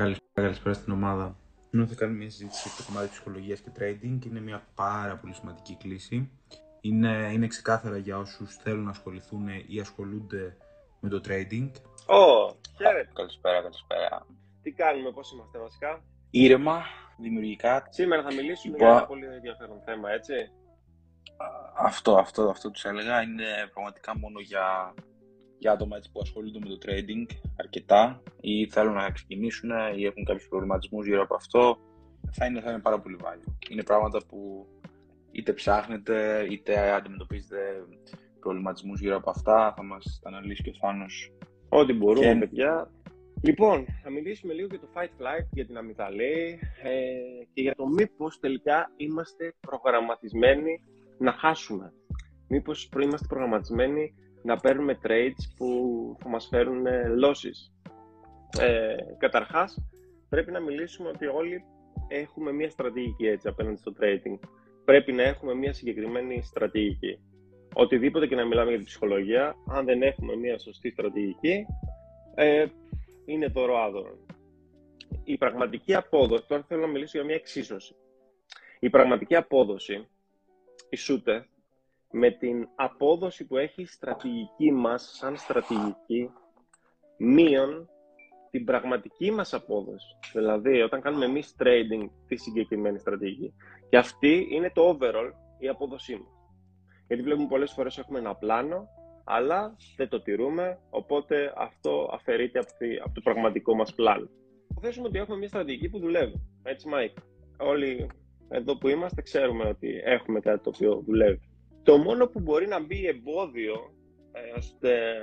Καλησπέρα, καλησπέρα στην ομάδα. Ενώ θα κάνουμε μια συζήτηση για το κομμάτι ψυχολογίας και trading. Είναι μια πάρα πολύ σημαντική κλίση. Είναι, είναι ξεκάθαρα για όσους θέλουν να ασχοληθούν ή ασχολούνται με το trading. Ω, oh, χαίρετε. Καλησπέρα, καλησπέρα. Τι κάνουμε, πώς είμαστε βασικά; Ήρεμα, δημιουργικά. Σήμερα θα μιλήσουμε για ένα πολύ ενδιαφέρον θέμα, έτσι. Αυτό, αυτό, αυτό τους έλεγα είναι πραγματικά μόνο για, για άτομα έτσι, που ασχολούνται με το trading αρκετά ή θέλουν να ξεκινήσουν ή έχουν κάποιους προβληματισμούς γύρω από αυτό. Θα είναι, θα είναι πάρα πολύ βάλιο. Είναι πράγματα που είτε ψάχνετε είτε αντιμετωπίζετε προβληματισμούς γύρω από αυτά. Θα μας τα αναλύσει και ο Θάνος. Ό,τι μπορούμε, και... παιδιά. Λοιπόν, θα μιλήσουμε λίγο για το Fight Flight, για την αμυγδαλή ε, και για το μήπως τελικά είμαστε προγραμματισμένοι να χάσουμε. Μήπως είμαστε προγραμματισμένοι να παίρνουμε trades που θα μας φέρουν ε, losses. Ε, καταρχάς, πρέπει να μιλήσουμε ότι όλοι έχουμε μια στρατηγική έτσι απέναντι στο trading. Πρέπει να έχουμε μια συγκεκριμένη στρατηγική. Οτιδήποτε και να μιλάμε για την ψυχολογία, αν δεν έχουμε μια σωστή στρατηγική, ε, είναι δώρο άδωρο. Η πραγματική απόδοση, τώρα θέλω να μιλήσω για μια εξίσωση. Η πραγματική απόδοση ισούται με την απόδοση που έχει η στρατηγική μας σαν στρατηγική μείον την πραγματική μας απόδοση. Δηλαδή, όταν κάνουμε εμείς trading τη συγκεκριμένη στρατηγική. Και αυτή είναι το overall, η απόδοσή μας. Γιατί βλέπουμε πολλές φορές έχουμε ένα πλάνο, αλλά δεν το τηρούμε, οπότε αυτό αφαιρείται από, το πραγματικό μας πλάνο. Θέσουμε ότι έχουμε μια στρατηγική που δουλεύει. Έτσι, Μάικ. Όλοι εδώ που είμαστε ξέρουμε ότι έχουμε κάτι το οποίο δουλεύει. Το μόνο που μπορεί να μπει εμπόδιο ε, ώστε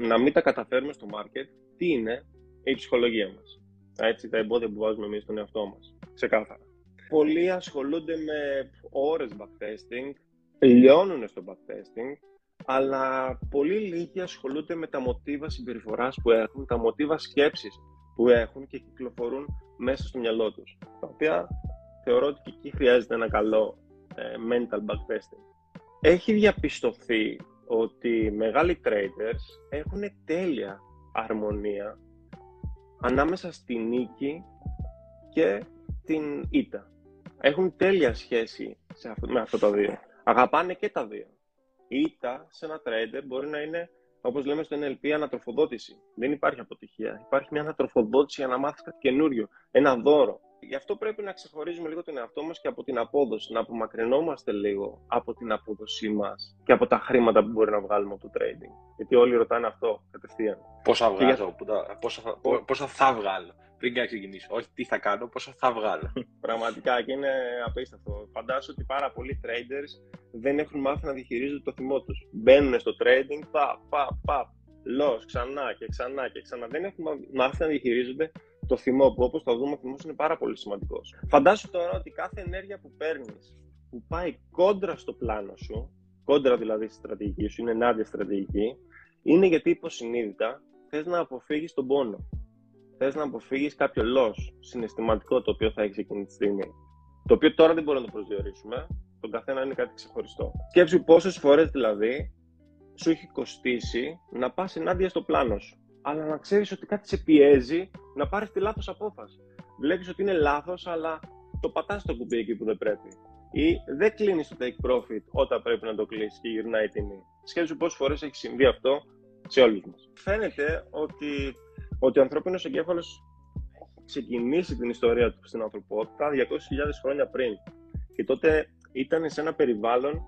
να μην τα καταφέρουμε στο market, τι είναι η ψυχολογία μας. Έτσι, τα εμπόδια που βάζουμε εμείς στον εαυτό μας. Ξεκάθαρα. Πολλοί ασχολούνται με ώρες backtesting, λιώνουν στο backtesting, αλλά πολύ λίγοι ασχολούνται με τα μοτίβα συμπεριφοράς που έχουν, τα μοτίβα σκέψης που έχουν και κυκλοφορούν μέσα στο μυαλό τους, τα οποία θεωρώ ότι και εκεί χρειάζεται ένα καλό ε, mental backtesting. Έχει διαπιστωθεί ότι οι μεγάλοι traders έχουν τέλεια αρμονία ανάμεσα στη νίκη και την ήττα. Έχουν τέλεια σχέση σε αυτό, με αυτά τα δύο. Αγαπάνε και τα δύο. Η ήττα σε ένα trader μπορεί να είναι, όπως λέμε στο NLP, ανατροφοδότηση. Δεν υπάρχει αποτυχία. Υπάρχει μια ανατροφοδότηση για να μάθεις κάτι καινούριο. Ένα δώρο. Γι' αυτό πρέπει να ξεχωρίζουμε λίγο τον εαυτό μας και από την απόδοση, να απομακρυνόμαστε λίγο από την απόδοσή μας και από τα χρήματα που μπορεί να βγάλουμε από το trading. Γιατί όλοι ρωτάνε αυτό κατευθείαν. Πόσα βγάζω, για... πόσα, θα, πόσα θα βγάλω. Πριν και να ξεκινήσω. Όχι τι θα κάνω, πόσα θα βγάλω. Πραγματικά και είναι απίστευτο. Φαντάζομαι ότι πάρα πολλοί traders δεν έχουν μάθει να διαχειρίζονται το θυμό τους. Μπαίνουν στο trading, πα, πα, πα, loss, ξανά και ξανά και ξανά. Δεν έχουν μάθει να διαχειρίζονται το θυμό που όπως θα δούμε ο θυμός είναι πάρα πολύ σημαντικός. Φαντάσου τώρα ότι κάθε ενέργεια που παίρνεις που πάει κόντρα στο πλάνο σου, κόντρα δηλαδή στη στρατηγική σου, είναι ενάντια στρατηγική, είναι γιατί υποσυνείδητα θες να αποφύγεις τον πόνο. Θες να αποφύγεις κάποιο loss συναισθηματικό το οποίο θα έχει εκείνη τη στιγμή. Το οποίο τώρα δεν μπορούμε να το προσδιορίσουμε. Τον καθένα είναι κάτι ξεχωριστό. Σκέψου πόσες φορές δηλαδή σου έχει κοστίσει να πας ενάντια στο πλάνο σου αλλά να ξέρεις ότι κάτι σε πιέζει να πάρεις τη λάθος απόφαση. Βλέπεις ότι είναι λάθος, αλλά το πατάς το κουμπί εκεί που δεν πρέπει. Ή δεν κλείνεις το take profit όταν πρέπει να το κλείσει και γυρνάει η τιμή. Σκέψου πόσες φορές έχει συμβεί αυτό σε όλους μας. Φαίνεται ότι, ότι ο ανθρώπινος εγκέφαλος ξεκινήσει την ιστορία του στην ανθρωπότητα 200.000 χρόνια πριν. Και τότε ήταν σε ένα περιβάλλον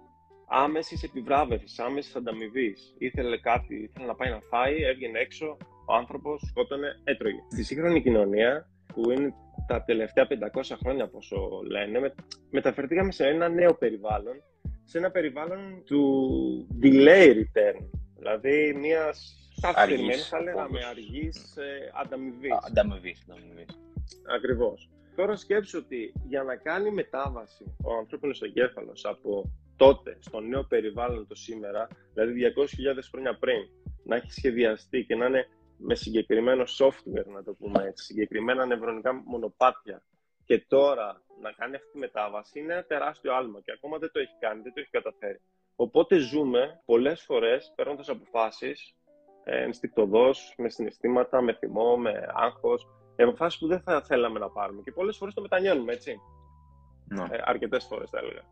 άμεσης επιβράβευσης, άμεσης ανταμοιβής. Ήθελε κάτι, ήθελε να πάει να φάει, έβγαινε έξω, ο άνθρωπος σκότωνε, έτρωγε. Στη σύγχρονη κοινωνία, που είναι τα τελευταία 500 χρόνια, πόσο λένε, με, μεταφερθήκαμε σε ένα νέο περιβάλλον, σε ένα περιβάλλον του delay return. Δηλαδή, μιας καθυστερημένη, θα λέγαμε, αργής ανταμοιβής. Ανταμοιβής, Ακριβώς. Τώρα σκέψου ότι για να κάνει μετάβαση ο ανθρώπινο εγκέφαλος από τότε, στο νέο περιβάλλον το σήμερα, δηλαδή 200.000 χρόνια πριν, να έχει σχεδιαστεί και να είναι με συγκεκριμένο software, να το πούμε έτσι, συγκεκριμένα νευρονικά μονοπάτια και τώρα να κάνει αυτή τη μετάβαση είναι ένα τεράστιο άλμα και ακόμα δεν το έχει κάνει, δεν το έχει καταφέρει. Οπότε ζούμε πολλές φορές παίρνοντας αποφάσεις ε, ενστικτοδός, με συναισθήματα, με θυμό, με άγχος, Οι αποφάσεις που δεν θα θέλαμε να πάρουμε. Και πολλές φορές το μετανιώνουμε, έτσι. Ναι. Ε, Αρκετές φορές θα έλεγα.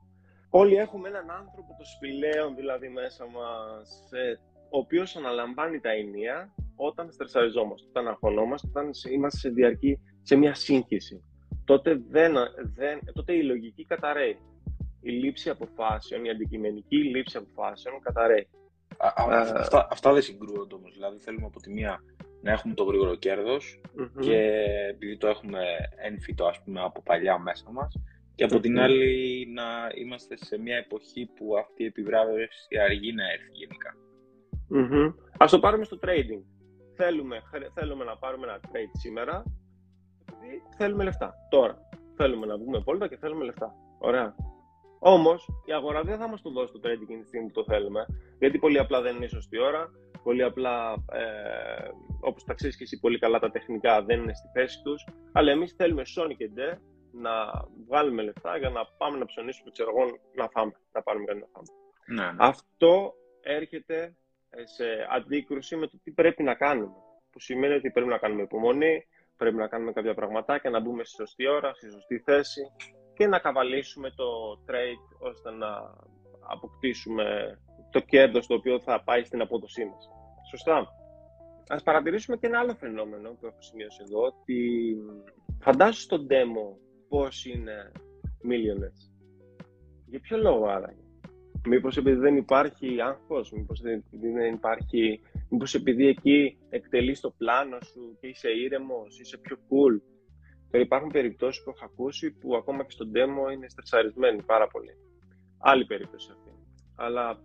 Όλοι έχουμε έναν άνθρωπο το σπηλαίων δηλαδή μέσα μας, ε, ο οποίος αναλαμβάνει τα ενία όταν στρεσαριζόμαστε, όταν αγχωνόμαστε, όταν είμαστε σε διαρκή, σε μια σύγχυση. Τότε, δεν, δεν, τότε η λογική καταραίει. Η λήψη αποφάσεων, η αντικειμενική λήψη αποφάσεων καταραίει. Α, α, αυτά, αυτά δεν συγκρούονται όμως. Δηλαδή, θέλουμε από τη μία να έχουμε το γρήγορο κέρδος Μμμ. και επειδή το έχουμε έμφυτο ας πούμε από παλιά μέσα μας και από την Μμμ. άλλη να είμαστε σε μια εποχή που αυτή η επιβράβευση αργεί να έρθει γενικά. Μμμ. Ας το πάρουμε στο trading. Θέλουμε, χρε- θέλουμε να πάρουμε ένα trade σήμερα, επειδή θέλουμε λεφτά. Τώρα. Θέλουμε να βγούμε πόλτα και θέλουμε λεφτά. Ωραία. Όμως, η αγορά δεν θα μας το δώσει το trading εκείνη τη στιγμή που το θέλουμε. Γιατί πολύ απλά δεν είναι η σωστή ώρα. Πολύ απλά, ε, όπως τα ξέρεις και εσύ πολύ καλά, τα τεχνικά δεν είναι στη θέση τους. Αλλά εμείς θέλουμε Sony και ντε να βγάλουμε λεφτά για να πάμε να ψωνίσουμε, ξέρω εγώ, να φάμε. Να πάρουμε κάτι να φάμε. Ναι, ναι. Αυτό έρχεται ε, σε αντίκρουση με το τι πρέπει να κάνουμε. Που σημαίνει ότι πρέπει να κάνουμε υπομονή, πρέπει να κάνουμε κάποια πραγματάκια, να μπούμε στη σωστή ώρα, στη σωστή θέση και να καβαλήσουμε το trade ώστε να αποκτήσουμε το κέρδος το οποίο θα πάει στην απόδοσή μας. Σωστά. Ας παρατηρήσουμε και ένα άλλο φαινόμενο που έχω σημειώσει εδώ, ότι φαντάσου στο demo πώς είναι millionaires. Για ποιο λόγο άραγε. Μήπως επειδή δεν υπάρχει άγχος, μήπως επειδή δεν υπάρχει, μήπως επειδή εκεί εκτελείς το πλάνο σου και είσαι ήρεμος, είσαι πιο cool. Και υπάρχουν περιπτώσεις που έχω ακούσει που ακόμα και στο demo είναι στρεσαρισμένοι πάρα πολύ. Άλλη περίπτωση αυτή. Αλλά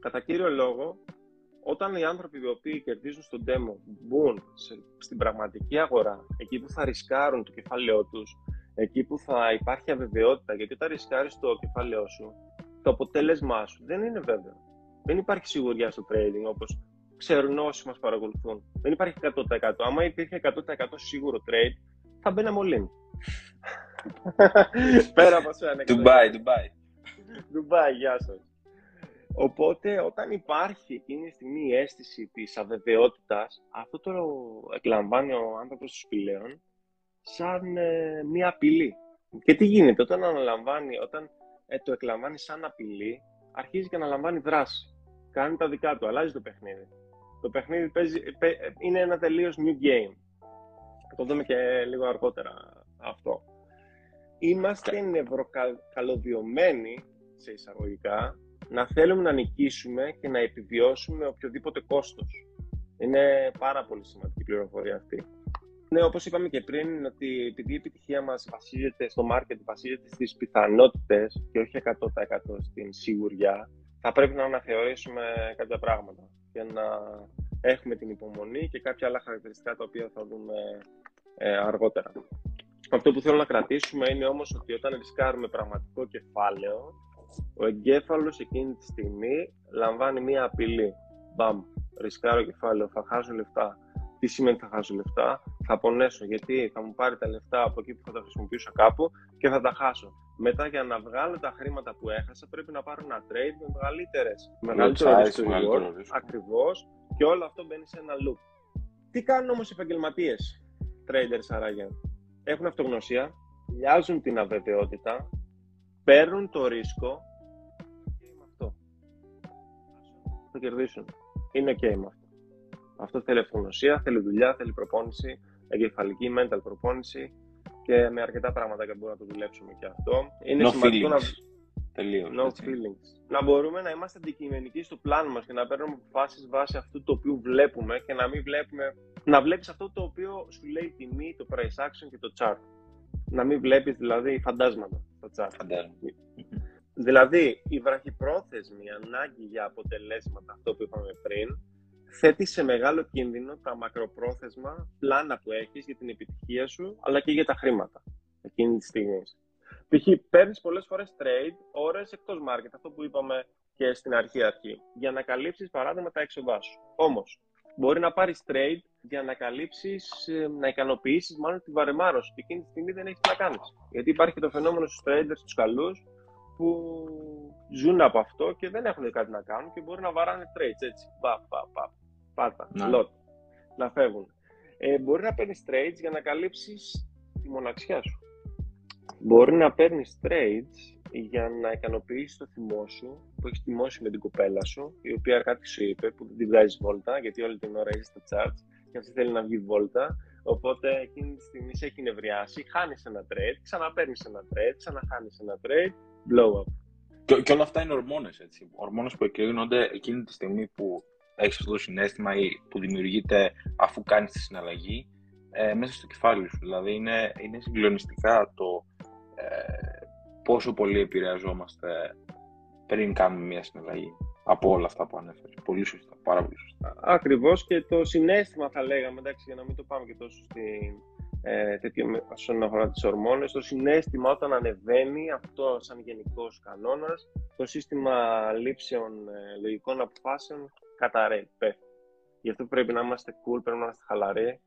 κατά κύριο λόγο, όταν οι άνθρωποι οι οποίοι κερδίζουν στο demo μπουν σε, στην πραγματική αγορά, εκεί που θα ρισκάρουν το κεφάλαιό τους, εκεί που θα υπάρχει αβεβαιότητα, γιατί όταν ρισκάρεις το κεφάλαιό σου, το αποτέλεσμά σου δεν είναι βέβαιο. Δεν υπάρχει σιγουριά στο trading όπως ξέρουν όσοι μας παρακολουθούν. Δεν υπάρχει 100%. Άμα υπήρχε 100% σίγουρο trade, θα μπαίναμε όλοι. Πέρα από σένα. Ντουμπάι, Ντουμπάι. Ντουμπάι, γεια σας. Οπότε, όταν υπάρχει εκείνη τη στιγμή η αίσθηση της αβεβαιότητας, αυτό το εκλαμβάνει ο άνθρωπος του σπηλαίων σαν ε, μία απειλή. Και τι γίνεται, όταν αναλαμβάνει, όταν ε, το εκλαμβάνει σαν απειλή, αρχίζει και αναλαμβάνει δράση. Κάνει τα δικά του, αλλάζει το παιχνίδι. Το παιχνίδι παίζει, παι- ε, είναι ένα τελείως new game. Θα το δούμε και λίγο αργότερα αυτό. Είμαστε νευροκαλωδιωμένοι, σε εισαγωγικά, να θέλουμε να νικήσουμε και να επιβιώσουμε οποιοδήποτε κόστος. Είναι πάρα πολύ σημαντική πληροφορία αυτή. Ναι, όπως είπαμε και πριν, είναι ότι επειδή η επιτυχία μας βασίζεται στο market, βασίζεται στις πιθανότητες και όχι 100% στην σιγουριά, θα πρέπει να αναθεωρήσουμε κάποια πράγματα και να έχουμε την υπομονή και κάποια άλλα χαρακτηριστικά τα οποία θα δούμε ε, αργότερα. Αυτό που θέλω να κρατήσουμε είναι όμως ότι όταν ρισκάρουμε πραγματικό κεφάλαιο, ο εγκέφαλος εκείνη τη στιγμή λαμβάνει μία απειλή. Μπαμ, ρισκάρω κεφάλαιο, θα χάσω λεφτά. Τι σημαίνει θα χάσω λεφτά, θα πονέσω γιατί θα μου πάρει τα λεφτά από εκεί που θα τα χρησιμοποιήσω κάπου και θα τα χάσω. Μετά για να βγάλω τα χρήματα που έχασα πρέπει να πάρω ένα trade με μεγαλύτερες, μεγαλύτερο size, risk to μεγαλύτερο reward, ρίσκο. ακριβώς και όλο αυτό μπαίνει σε ένα loop. Τι κάνουν όμως οι επαγγελματίες, traders άραγε. Έχουν αυτογνωσία, λιάζουν την αβεβαιότητα, παίρνουν το ρίσκο και με αυτό. Θα κερδίσουν. Είναι ok με αυτό. Αυτό θέλει αυτογνωσία, θέλει δουλειά, θέλει προπόνηση, εγκεφαλική, mental προπόνηση και με αρκετά πράγματα και μπορούμε να το δουλέψουμε και αυτό. Είναι No σημαντικό να... feelings. Τελείως. No έτσι. feelings. Να μπορούμε να είμαστε αντικειμενικοί στο πλάνο μας και να παίρνουμε αποφάσεις βάσει αυτού το οποίο βλέπουμε και να μην βλέπουμε... Να βλέπεις αυτό το οποίο σου λέει η τιμή, το price action και το chart. Να μην βλέπεις δηλαδή φαντάσματα στο chart. Φαντάζομαι. Δηλαδή, η βραχυπρόθεσμη ανάγκη για αποτελέσματα, αυτό που είπαμε πριν, θέτει σε μεγάλο κίνδυνο τα μακροπρόθεσμα πλάνα που έχεις για την επιτυχία σου, αλλά και για τα χρήματα εκείνη της στιγμής. Π.χ. παίρνεις πολλές φορές trade ώρες εκτός market, αυτό που είπαμε και στην αρχή αρχή, για να καλύψεις παράδειγμα τα έξοδά σου. Όμως, μπορεί να πάρεις trade για να καλύψεις, να ικανοποιήσεις μάλλον τη βαρεμάρα σου. Και εκείνη τη στιγμή δεν έχεις τι να κάνεις. Γιατί υπάρχει και το φαινόμενο στους traders, τους καλούς, που ζουν από αυτό και δεν έχουν κάτι να κάνουν και μπορεί να βαράνε trades έτσι. Πα, πα, πα, πάτα, Ναι. lot, να φεύγουν. Ε, μπορεί να παίρνεις trades για να καλύψεις τη μοναξιά σου. Μπορεί να παίρνεις trades για να ικανοποιήσεις το θυμό σου που έχεις τιμώσει με την κοπέλα σου, η οποία κάτι σου είπε, που δεν την βγάζεις βόλτα, γιατί όλη την ώρα είσαι στα charts και αυτή θέλει να βγει βόλτα. Οπότε εκείνη τη στιγμή σε έχει νευριάσει, χάνεις ένα trade, ξαναπαίρνεις ένα trade, ξαναχάνεις ένα trade, blow up. Και, και όλα αυτά είναι ορμόνες, έτσι. Ορμόνες που εκκρίνονται εκείνη τη στιγμή που έχεις αυτό το συνέστημα ή που δημιουργείται αφού κάνεις τη συναλλαγή ε, μέσα στο κεφάλι σου. Δηλαδή είναι, είναι συγκλονιστικά το ε, πόσο πολύ επηρεαζόμαστε πριν κάνουμε μια συναλλαγή από όλα αυτά που ανέφερες. Πολύ σωστά, πάρα πολύ σωστά. Ακριβώς και το συνέστημα θα λέγαμε, εντάξει, για να μην το πάμε και τόσο στην ε, τέτοιο όσον αφορά τις ορμόνες. Το συνέστημα όταν ανεβαίνει, αυτό σαν γενικός κανόνας, το σύστημα λήψεων ε, λογικών αποφάσεων καταραίει, πέφτει. Γι' αυτό πρέπει να είμαστε cool, πρέπει να είμαστε χαλαροί.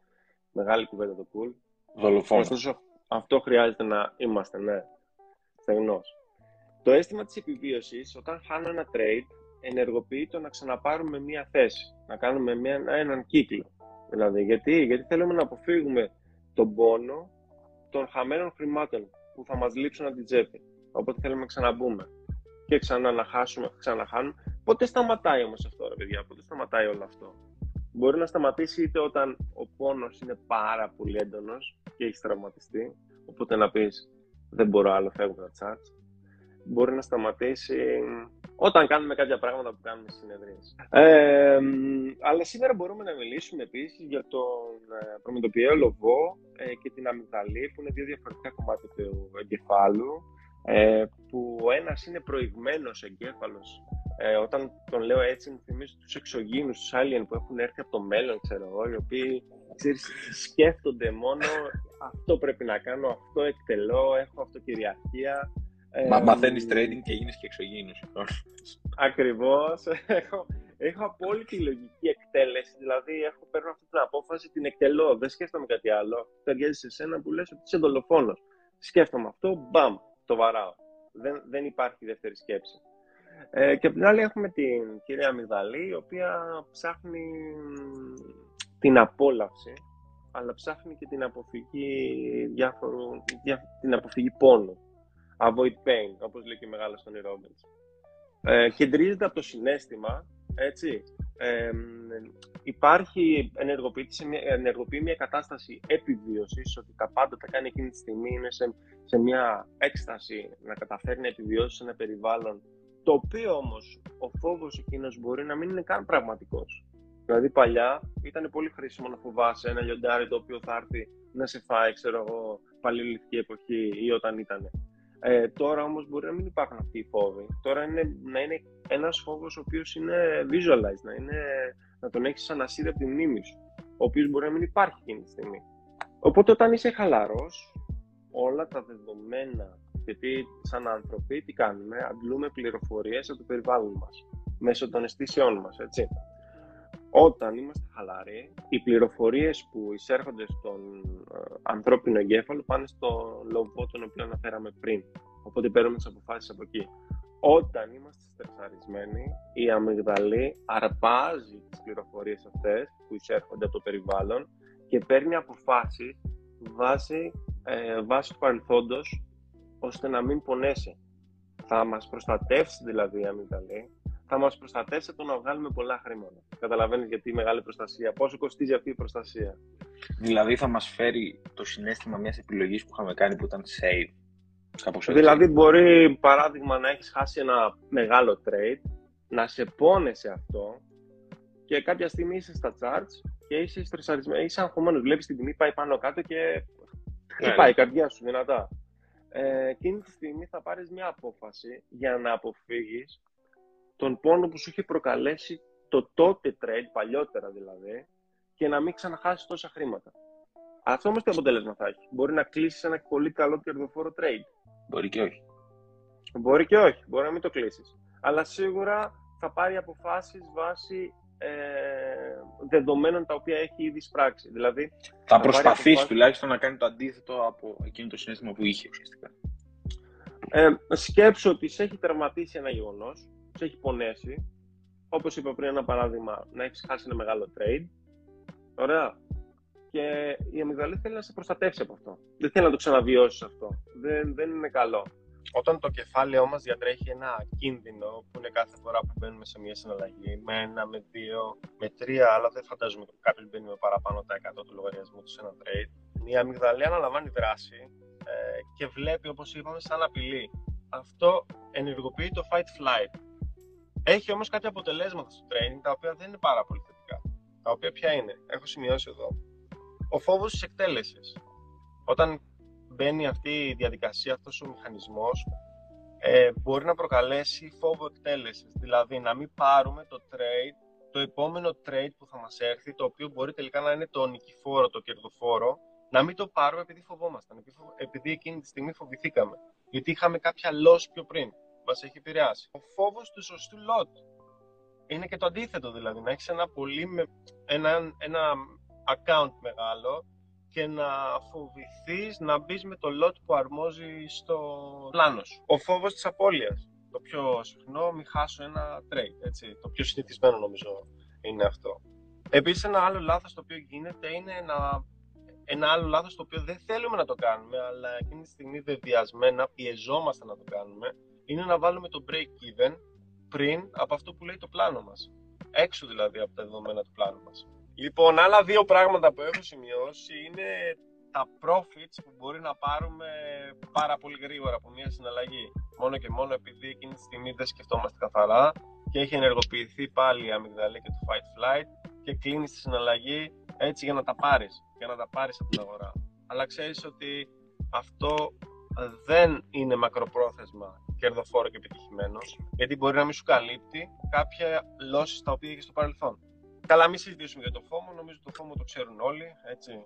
Μεγάλη κουβέντα το cool. Δολοφόνος. αυτό χρειάζεται να είμαστε, ναι. Στεγνός. Το αίσθημα της επιβίωσης, όταν χάνω ένα trade, ενεργοποιεί το να ξαναπάρουμε μία θέση, να κάνουμε μία, έναν κύκλο. Δηλαδή, γιατί, γιατί θέλουμε να αποφύγουμε τον πόνο των χαμένων χρημάτων που θα μας λείψουν από την τσέπη. Οπότε θέλουμε να ξαναμπούμε και ξανά να χάσουμε, ξαναχάνουμε. Πότε σταματάει όμως αυτό, ρε παιδιά, πότε σταματάει όλο αυτό; Μπορεί να σταματήσει είτε όταν ο πόνος είναι πάρα πολύ έντονος και έχεις τραυματιστεί, οπότε να πεις δεν μπορώ άλλο, φεύγω τα charts μπορεί να σταματήσει όταν κάνουμε κάποια πράγματα που κάνουμε στις συνεδρίες. Ε, αλλά σήμερα μπορούμε να μιλήσουμε επίσης για τον ε, προμετωπιαίο λοβό ε, και την αμυγδαλή, που είναι δύο διαφορετικά κομμάτια του εγκεφάλου, ε, που ο ένας είναι προηγμένος εγκέφαλος. Ε, όταν τον λέω έτσι, μου θυμίζει τους εξωγήινους, τους alien που έχουν έρθει από το μέλλον, ξέρω εγώ, οι οποίοι ξέρεις, σκέφτονται μόνο αυτό πρέπει να κάνω, αυτό εκτελώ, έχω αυτοκυριαρχία, Μα μαθαίνεις trading και γίνεις και εξωγήινος. Ακριβώς. Έχω, έχω απόλυτη λογική εκτέλεση. Δηλαδή, έχω παίρνω αυτή την απόφαση, την εκτελώ. Δεν σκέφτομαι κάτι άλλο. Ταιριάζει σε σένα που λες ότι είσαι δολοφόνος. Σκέφτομαι αυτό, μπαμ, το βαράω. Δεν, δεν υπάρχει δεύτερη σκέψη. Ε, και από την άλλη έχουμε την κυρία Μιδαλή, η οποία ψάχνει την απόλαυση, αλλά ψάχνει και την αποφυγή διάφορου, την αποφυγή πόνου avoid pain, όπως λέει και μεγάλο στον Robbins. Ε, κεντρίζεται από το συνέστημα, έτσι. Ε, υπάρχει, ενεργοποιεί, μια, ενεργοποιεί μια κατάσταση επιβίωσης, ότι τα πάντα τα κάνει εκείνη τη στιγμή, είναι σε, σε μια έκσταση να καταφέρει να επιβιώσει σε ένα περιβάλλον, το οποίο όμως ο φόβος εκείνος μπορεί να μην είναι καν πραγματικός. Δηλαδή παλιά ήταν πολύ χρήσιμο να φοβάσαι ένα λιοντάρι το οποίο θα έρθει να σε φάει, ξέρω εγώ, παλαιολιθική εποχή ή όταν ήταν. Ε, τώρα όμως μπορεί να μην υπάρχουν αυτοί οι φόβοι. Τώρα είναι, να είναι ένας φόβος ο οποίος είναι visualized, να, είναι, να τον έχεις ανασύρει από τη μνήμη σου, ο οποίος μπορεί να μην υπάρχει εκείνη τη στιγμή. Οπότε όταν είσαι χαλαρός, όλα τα δεδομένα, γιατί σαν άνθρωποι τι κάνουμε, αντλούμε πληροφορίες από το περιβάλλον μας μέσω των αισθήσεών μας, έτσι. Όταν είμαστε χαλαροί, οι πληροφορίες που εισέρχονται στον ε, ανθρώπινο εγκέφαλο πάνε στο λογό τον οποίο αναφέραμε πριν. Οπότε παίρνουμε τις αποφάσεις από εκεί. Όταν είμαστε στρεσαρισμένοι, η αμυγδαλή αρπάζει τις πληροφορίες αυτές που εισέρχονται από το περιβάλλον και παίρνει αποφάσεις βάσει, ε, βάσει του παρελθόντος ώστε να μην πονέσει. Θα μας προστατεύσει δηλαδή η αμυγδαλή θα μας προστατεύσει το να βγάλουμε πολλά χρήματα. Καταλαβαίνεις γιατί η μεγάλη προστασία, πόσο κοστίζει αυτή η προστασία. Δηλαδή θα μας φέρει το συνέστημα μιας επιλογής που είχαμε κάνει που ήταν save. Κάπως δηλαδή μπορεί παράδειγμα να έχεις χάσει ένα μεγάλο trade, να σε πόνεσαι αυτό και κάποια στιγμή είσαι στα charts και είσαι στρεσαρισμένος, είσαι αγχωμένος. Βλέπεις την τιμή πάει πάνω κάτω και χτυπάει η καρδιά σου δυνατά. Ε, εκείνη τη στιγμή θα πάρεις μια απόφαση για να αποφύγεις τον πόνο που σου είχε προκαλέσει το τότε trade, παλιότερα δηλαδή, και να μην ξαναχάσεις τόσα χρήματα. Αυτό όμως τι αποτέλεσμα θα έχει. Μπορεί να κλείσεις ένα πολύ καλό κερδοφόρο trade. Μπορεί και όχι. Μπορεί και όχι. Μπορεί να μην το κλείσεις. Αλλά σίγουρα θα πάρει αποφάσεις βάσει ε, δεδομένων τα οποία έχει ήδη σπράξει. Δηλαδή, θα, θα προσπαθήσει αποφάσεις... τουλάχιστον να κάνει το αντίθετο από εκείνο το συνέστημα που είχε ουσιαστικά. Ε, σκέψω ότι σε έχει τερματίσει ένα γεγονός σε έχει πονέσει. Όπως είπα πριν, ένα παράδειγμα, να έχεις χάσει ένα μεγάλο trade. Ωραία. Και η αμυγδαλή θέλει να σε προστατεύσει από αυτό. Δεν θέλει να το ξαναβιώσεις αυτό. Δεν, δεν είναι καλό. Όταν το κεφάλαιό μας διατρέχει ένα κίνδυνο που είναι κάθε φορά που μπαίνουμε σε μια συναλλαγή με ένα, με δύο, με τρία, αλλά δεν φαντάζομαι ότι κάποιος μπαίνει με παραπάνω τα 100 του λογαριασμού του σε ένα trade. Η αμυγδαλή αναλαμβάνει δράση ε, και βλέπει, όπως είπαμε, σαν απειλή. Αυτό ενεργοποιεί το fight flight. Έχει όμως κάποια αποτελέσματα στο training τα οποία δεν είναι πάρα πολύ θετικά. Τα οποία ποια είναι, έχω σημειώσει εδώ ο φόβος της εκτέλεσης. Όταν μπαίνει αυτή η διαδικασία, αυτός ο μηχανισμός, ε, μπορεί να προκαλέσει φόβο εκτέλεσης. Δηλαδή να μην πάρουμε το trade, το επόμενο trade που θα μας έρθει, το οποίο μπορεί τελικά να είναι το νικηφόρο, το κερδοφόρο, να μην το πάρουμε επειδή φοβόμασταν, επειδή εκείνη τη στιγμή φοβηθήκαμε. Γιατί είχαμε κάποια loss πιο πριν. Μας έχει επηρεάσει. Ο φόβος του σωστού lot. Είναι και το αντίθετο δηλαδή. Να έχεις ένα πολύ. Ένα, ένα account μεγάλο και να φοβηθείς να μπεις με το lot που αρμόζει στο πλάνο σου. Ο φόβος της απώλειας. Το πιο συχνό, μην χάσω ένα trade, έτσι. Το πιο συνηθισμένο νομίζω είναι αυτό. Επίσης ένα άλλο λάθος το οποίο γίνεται είναι ένα, ένα άλλο λάθος το οποίο δεν θέλουμε να το κάνουμε, αλλά εκείνη τη στιγμή βεβαιασμένα πιεζόμαστε να το κάνουμε, είναι να βάλουμε το break even πριν από αυτό που λέει το πλάνο μας. Έξω δηλαδή από τα δεδομένα του πλάνου μας. Λοιπόν, άλλα δύο πράγματα που έχω σημειώσει είναι τα profits που μπορεί να πάρουμε πάρα πολύ γρήγορα από μια συναλλαγή. Μόνο και μόνο επειδή εκείνη τη στιγμή δεν σκεφτόμαστε καθαρά και έχει ενεργοποιηθεί πάλι η αμυγδαλή και το fight flight και κλείνει τη συναλλαγή έτσι για να τα πάρεις, για να τα πάρεις από την αγορά. Αλλά ξέρεις ότι αυτό δεν είναι μακροπρόθεσμα κερδοφόρο και επιτυχημένος, γιατί μπορεί να μην σου καλύπτει κάποια λόση τα οποία είχες στο παρελθόν. Καλά, μην συζητήσουμε για το φόμο. Νομίζω το φόμο το ξέρουν όλοι. Έτσι.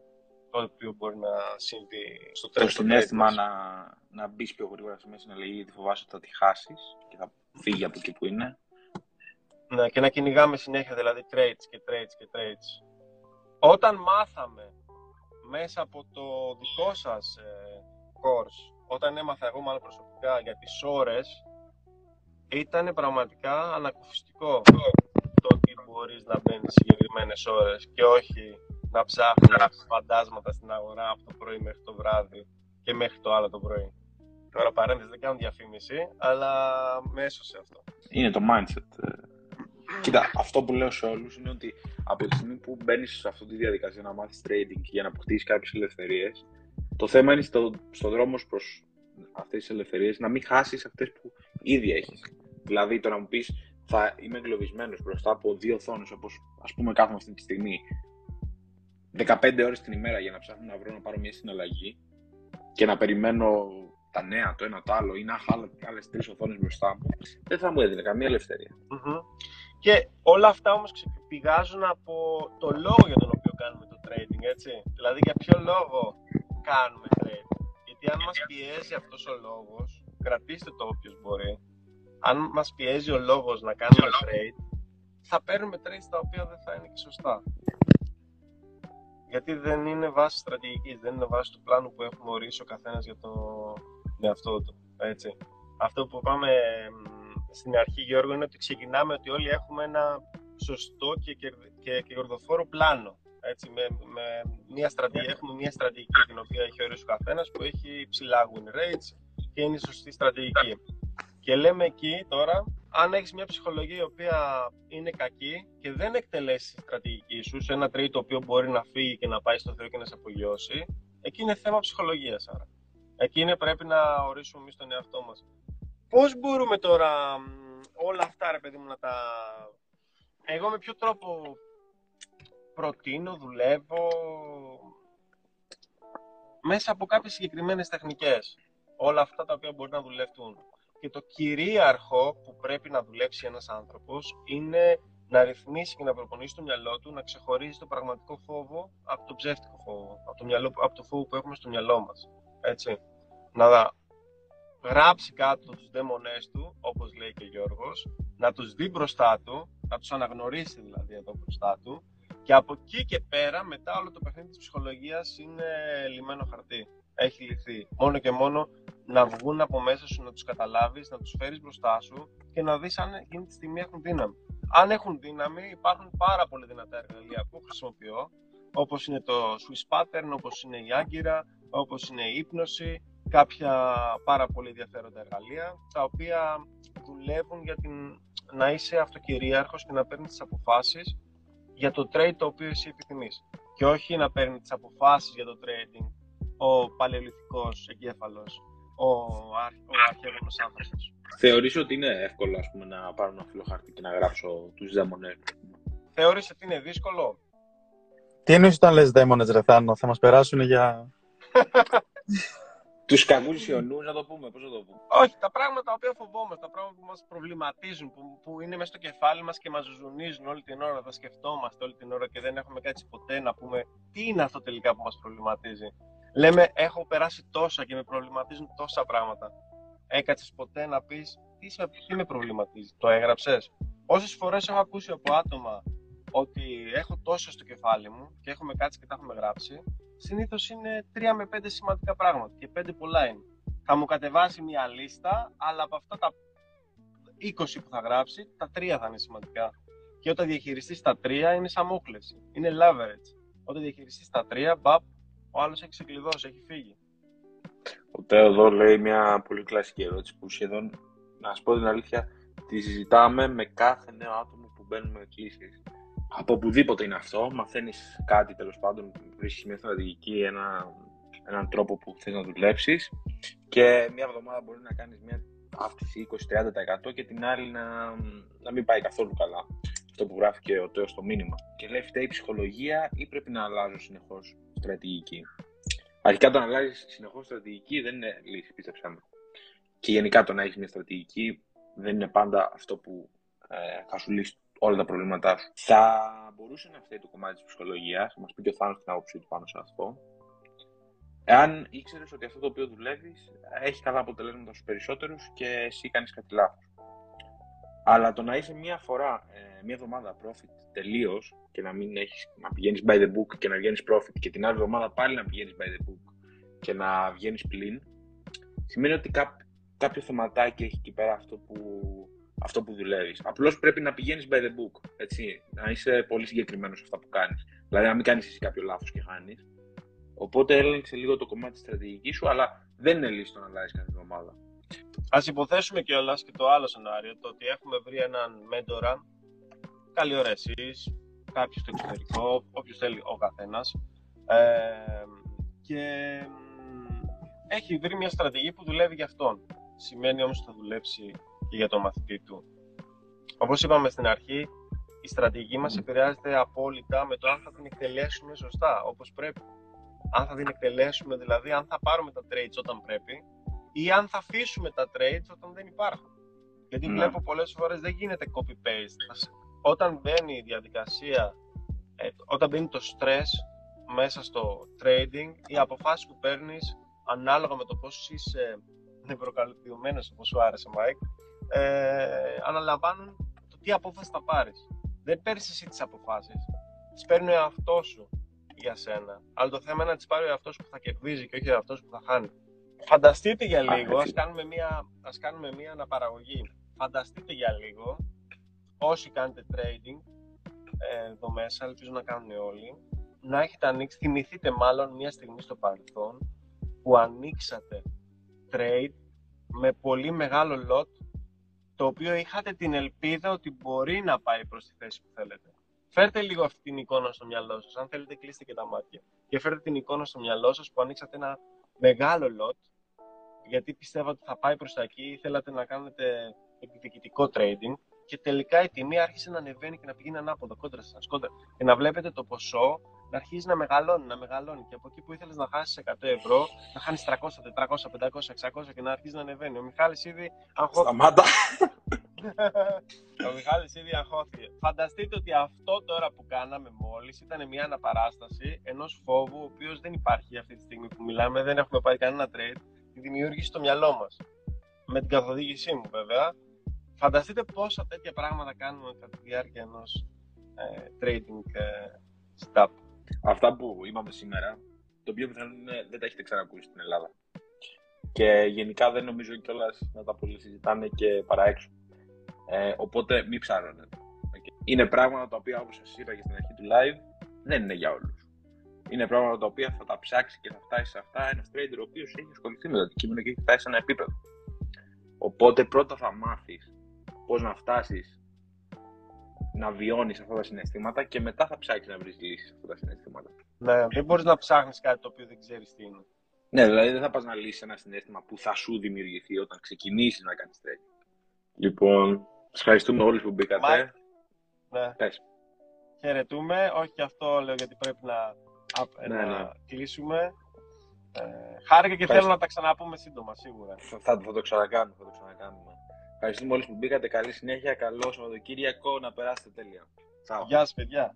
Το οποίο μπορεί να συμβεί στο τέλο. Το συνέστημα να, να μπεις πιο γρήγορα σε μια συναλλαγή γιατί φοβάσαι ότι θα τη χάσεις και θα φύγει από εκεί που είναι. Ναι, και να κυνηγάμε συνέχεια δηλαδή trades και trades και trades. Όταν μάθαμε μέσα από το δικό σας ε, course, όταν έμαθα εγώ μάλλον προσωπικά για τις ώρες, ήταν πραγματικά ανακουφιστικό το ότι μπορείς να μπαίνεις συγκεκριμένες ώρες και όχι να ψάχνεις φαντάσματα στην αγορά από το πρωί μέχρι το βράδυ και μέχρι το άλλο το πρωί. Τώρα παρένθεση δεν κάνω διαφήμιση, αλλά με έσωσε αυτό. Είναι το mindset. Ε. Κοίτα, αυτό που λέω σε όλους είναι ότι από τη στιγμή που μπαίνεις σε αυτή τη διαδικασία να μάθεις trading για να αποκτήσεις κάποιες ελευθερίες, το θέμα είναι στο, στο δρόμο προς αυτές τις ελευθερίες να μην χάσεις αυτές που ήδη έχεις. Δηλαδή το να μου πεις θα είμαι εγκλωβισμένος μπροστά από δύο οθόνες όπως ας πούμε κάθομαι αυτή τη στιγμή 15 ώρες την ημέρα για να ψάχνω να βρω να πάρω μια συναλλαγή και να περιμένω τα νέα, το ένα το άλλο ή να έχω άλλες τρεις οθόνες μπροστά μου, δεν θα μου έδινε καμία Και όλα αυτά όμως πηγάζουν από το λόγο για τον οποίο κάνουμε το trading, έτσι. Δηλαδή για ποιο λόγο κάνουμε trading. Γιατί αν μας πιέζει αυτός ο λόγος, κρατήστε το όποιος μπορεί, αν μας πιέζει ο λόγος να κάνουμε trade, θα παίρνουμε trades τα οποία δεν θα είναι και σωστά. Γιατί δεν είναι βάση στρατηγικής, δεν είναι βάση του πλάνου που έχουμε ορίσει ο καθένας για το εαυτό του. Έτσι. Αυτό που πάμε στην αρχή, Γιώργο, είναι ότι ξεκινάμε ότι όλοι έχουμε ένα σωστό και, και, κερδοφόρο πλάνο. Έτσι, με, με μια στρατηγική, έχουμε μια στρατηγική την οποία έχει ορίσει ο καθένας που έχει ψηλά win rates και είναι η σωστή στρατηγική. Και λέμε εκεί τώρα, αν έχεις μια ψυχολογία η οποία είναι κακή και δεν εκτελέσεις τη στρατηγική σου σε ένα τρίτο το οποίο μπορεί να φύγει και να πάει στο Θεό και να σε απογειώσει, εκεί είναι θέμα ψυχολογίας άρα. Εκεί πρέπει να ορίσουμε εμείς τον εαυτό μας. Πώς μπορούμε τώρα όλα αυτά, ρε παιδί μου, να τα. Εγώ με ποιο τρόπο προτείνω, δουλεύω μέσα από κάποιες συγκεκριμένες τεχνικές. Όλα αυτά τα οποία μπορεί να δουλευτούν. Και το κυρίαρχο που πρέπει να δουλέψει ένας άνθρωπος είναι να ρυθμίσει και να προπονήσει το μυαλό του να ξεχωρίζει το πραγματικό φόβο από το ψεύτικο φόβο, από το, μυαλό, από το φόβο που έχουμε στο μυαλό μας. Έτσι. Να γράψει κάτω τους δαίμονές του, όπως λέει και ο Γιώργος, να τους δει μπροστά του, να τους αναγνωρίσει δηλαδή εδώ μπροστά του και από εκεί και πέρα μετά όλο το παιχνίδι της ψυχολογίας είναι λιμένο χαρτί. Έχει λυθεί. Μόνο και μόνο να βγουν από μέσα σου, να τους καταλάβεις, να τους φέρεις μπροστά σου και να δεις αν εκείνη τη στιγμή έχουν δύναμη. Αν έχουν δύναμη, υπάρχουν πάρα πολύ δυνατά εργαλεία που χρησιμοποιώ, όπως είναι το Swiss Pattern, όπως είναι η Άγκυρα, όπως είναι η ύπνωση, κάποια πάρα πολύ ενδιαφέροντα εργαλεία, τα οποία δουλεύουν για την, να είσαι αυτοκυρίαρχος και να παίρνεις τις αποφάσεις για το trade το οποίο εσύ επιθυμείς. Και όχι να παίρνει τις αποφάσεις για το trading ο παλαιοληθικός εγκέφαλος, ο, αρχ, ο αρχαίγονος άνθρωπος. Θεωρείς ότι είναι εύκολο ας πούμε, να πάρω ένα φιλοχάρτη και να γράψω τους δαίμονες. Θεωρείς ότι είναι δύσκολο; Τι εννοείς όταν λες δαίμονες ρε Θάνο, θα μας περάσουν για... Τους κακού ιονού, να το πούμε, πώς να το πούμε. Όχι, τα πράγματα τα οποία φοβόμαστε, τα πράγματα που μας προβληματίζουν, που, που είναι μέσα στο κεφάλι μας και μας ζουζουνίζουν όλη την ώρα, τα σκεφτόμαστε όλη την ώρα και δεν έχουμε κάτι ποτέ να πούμε τι είναι αυτό τελικά που μας προβληματίζει. Λέμε, έχω περάσει τόσα και με προβληματίζουν τόσα πράγματα. Έκατσες ποτέ να πεις τι, τι με προβληματίζει, το έγραψες. Όσες φορές έχω ακούσει από άτομα ότι έχω τόσο στο κεφάλι μου και έχουμε κάτσει και τα έχουμε γράψει, συνήθως είναι 3 με 5 σημαντικά πράγματα και 5 πολλά είναι. Θα μου κατεβάσει μια λίστα, αλλά από αυτά τα 20 που θα γράψει, τα 3 θα είναι σημαντικά. Και όταν διαχειριστείς τα 3 είναι σαν μόχλευση. Είναι leverage. Όταν διαχειριστείς τα 3, μπαπ, ο άλλος έχει ξεκλειδώσει, έχει φύγει. Ο Τέο εδώ λέει μια πολύ κλασική ερώτηση που σχεδόν, να σα πω την αλήθεια, τη συζητάμε με κάθε νέο άτομο που μπαίνουμε κλήσει από οπουδήποτε είναι αυτό, μαθαίνεις κάτι τέλος πάντων, βρίσκεις μια στρατηγική, ένα, έναν τρόπο που θες να δουλέψεις και μια εβδομάδα μπορεί να κάνεις μια αύξηση 20-30% και την άλλη να, να μην πάει καθόλου καλά. Αυτό που γράφει και ο Τέος στο μήνυμα. Και λέει, φταίει η ψυχολογία ή πρέπει να αλλάζω συνεχώς στρατηγική; Αρχικά το να αλλάζεις συνεχώς στρατηγική δεν είναι λύση, πίστεψέ με. Και γενικά το να έχεις μια στρατηγική δεν είναι πάντα αυτό που ε, θα σου λύσει όλα τα προβλήματά σου. Θα μπορούσε να φταίει το κομμάτι της ψυχολογίας, μας πει και ο Θάνος την άποψή του πάνω σε αυτό. Εάν ήξερες ότι αυτό το οποίο δουλεύεις έχει καλά αποτελέσματα στους περισσότερους και εσύ κάνεις κάτι λάθος. Αλλά το να είσαι μία φορά, ε, μία εβδομάδα profit τελείως και να μην έχεις, να πηγαίνεις by the book και να βγαίνεις profit και την άλλη εβδομάδα πάλι να πηγαίνεις by the book και να βγαίνεις πλην, σημαίνει ότι κάποιο θεματάκι έχει εκεί πέρα αυτό που αυτό που δουλεύεις. Απλώς πρέπει να πηγαίνεις by the book. Έτσι, να είσαι πολύ συγκεκριμένος σε αυτά που κάνεις. Δηλαδή, να μην κάνεις εσύ κάποιο λάθος και χάνεις. Οπότε έλεγξε λίγο το κομμάτι της στρατηγικής σου, αλλά δεν είναι λύση το να αλλάζεις κάθε εβδομάδα. Α υποθέσουμε κιόλας και το άλλο σενάριο, το ότι έχουμε βρει έναν μέντορα, καλή ώρα εσείς, κάποιος στο εξωτερικό, όποιος θέλει ο καθένας. Ε, και έχει βρει μια στρατηγική που δουλεύει για αυτόν. Σημαίνει όμως ότι θα δουλέψει και για τον μαθητή του. Όπως είπαμε στην αρχή, η στρατηγική μας επηρεάζεται απόλυτα με το αν θα την εκτελέσουμε σωστά, όπως πρέπει. Αν θα την εκτελέσουμε, δηλαδή αν θα πάρουμε τα trades όταν πρέπει ή αν θα αφήσουμε τα trades όταν δεν υπάρχουν. Γιατί ναι. βλέπω πολλές φορές δεν γίνεται copy-paste. Όταν μπαίνει η διαδικασία, ε, όταν μπαίνει το stress μέσα στο trading, οι αποφάσεις που παίρνεις ανάλογα με το πώς είσαι νευροκαλυπτημένος όπως σου άρεσε Mike ε, αναλαμβάνουν το τι απόφαση θα πάρεις. Δεν παίρνεις εσύ τις αποφάσεις. Τις παίρνει ο εαυτός σου για σένα. Αλλά το θέμα είναι να τις πάρει ο εαυτός που θα κερδίζει και όχι ο εαυτός που θα χάνει. Φανταστείτε για λίγο, ας κάνουμε, μια, ας κάνουμε μια αναπαραγωγή. Φανταστείτε για λίγο, όσοι κάνετε trading ε, εδώ μέσα, ελπίζω να κάνουν όλοι, να έχετε ανοίξει, θυμηθείτε μάλλον μια στιγμή στο παρελθόν που ανοίξατε trade με πολύ μεγάλο lot το οποίο είχατε την ελπίδα ότι μπορεί να πάει προς τη θέση που θέλετε. Φέρτε λίγο αυτή την εικόνα στο μυαλό σας. Αν θέλετε κλείστε και τα μάτια. Και φέρτε την εικόνα στο μυαλό σας που ανοίξατε ένα μεγάλο lot γιατί πιστεύατε ότι θα πάει προς τα εκεί, θέλατε να κάνετε επιδιοικητικό trading και τελικά η τιμή άρχισε να ανεβαίνει και να πηγαίνει ανάποδα κόντρα σας. Κόντρα. Και να βλέπετε το ποσό να αρχίζεις να μεγαλώνει, να μεγαλώνει. Και από εκεί που ήθελες να χάσεις 100 ευρώ, να χάνεις 300, 400, 500, 600 και να αρχίζεις να ανεβαίνει. Ο Μιχάλης ήδη αγχώθηκε. Σταμάτα. Ο Μιχάλης ήδη αγχώθηκε. Φανταστείτε ότι αυτό τώρα που κάναμε μόλις ήταν μια αναπαράσταση ενός φόβου, ο οποίος δεν υπάρχει αυτή τη στιγμή που μιλάμε, δεν έχουμε πάρει κανένα trade. Τη δημιούργησε στο μυαλό μας. Με την καθοδήγησή μου βέβαια. Φανταστείτε πόσα τέτοια πράγματα κάνουμε κατά τη διάρκεια ενός ε, trading ε, stop αυτά που είπαμε σήμερα, το οποίο πιθανόν δεν τα έχετε ξανακούσει στην Ελλάδα. Και γενικά δεν νομίζω κιόλας να τα πολύ συζητάνε και παρά έξω. Ε, οπότε μην ψάρωνετε. Είναι πράγματα τα οποία, όπως σας είπα και στην αρχή του live, δεν είναι για όλους. Είναι πράγματα τα οποία θα τα ψάξει και θα φτάσει σε αυτά ένας trader ο οποίος έχει ασχοληθεί με το αντικείμενο και έχει φτάσει σε ένα επίπεδο. Οπότε πρώτα θα μάθεις πώς να φτάσεις να βιώνεις αυτά τα συναισθήματα και μετά θα ψάξεις να βρεις λύσεις σε αυτά τα συναισθήματα. Ναι, δεν μπορείς να ψάχνεις κάτι το οποίο δεν ξέρεις τι είναι. Ναι, δηλαδή δεν θα πας να λύσεις ένα συναίσθημα που θα σου δημιουργηθεί όταν ξεκινήσεις να κάνεις trading. Λοιπόν, σας ευχαριστούμε όλους που μπήκατε. Μάικ. Ναι. Πες. Χαιρετούμε. Όχι και αυτό λέω γιατί πρέπει να, α- Ναι, να ναι. κλείσουμε. Ε, χάρηκα και Ευχαριστώ. θέλω να τα ξαναπούμε σύντομα, σίγουρα. Θα, θα, θα το ξανακάνουμε, θα το ξανακάνουμε. Ευχαριστούμε όλους που μπήκατε. Καλή συνέχεια. Καλό Σαββατοκύριακο. Να περάσετε τέλεια. Τσάου. Γεια σας, παιδιά.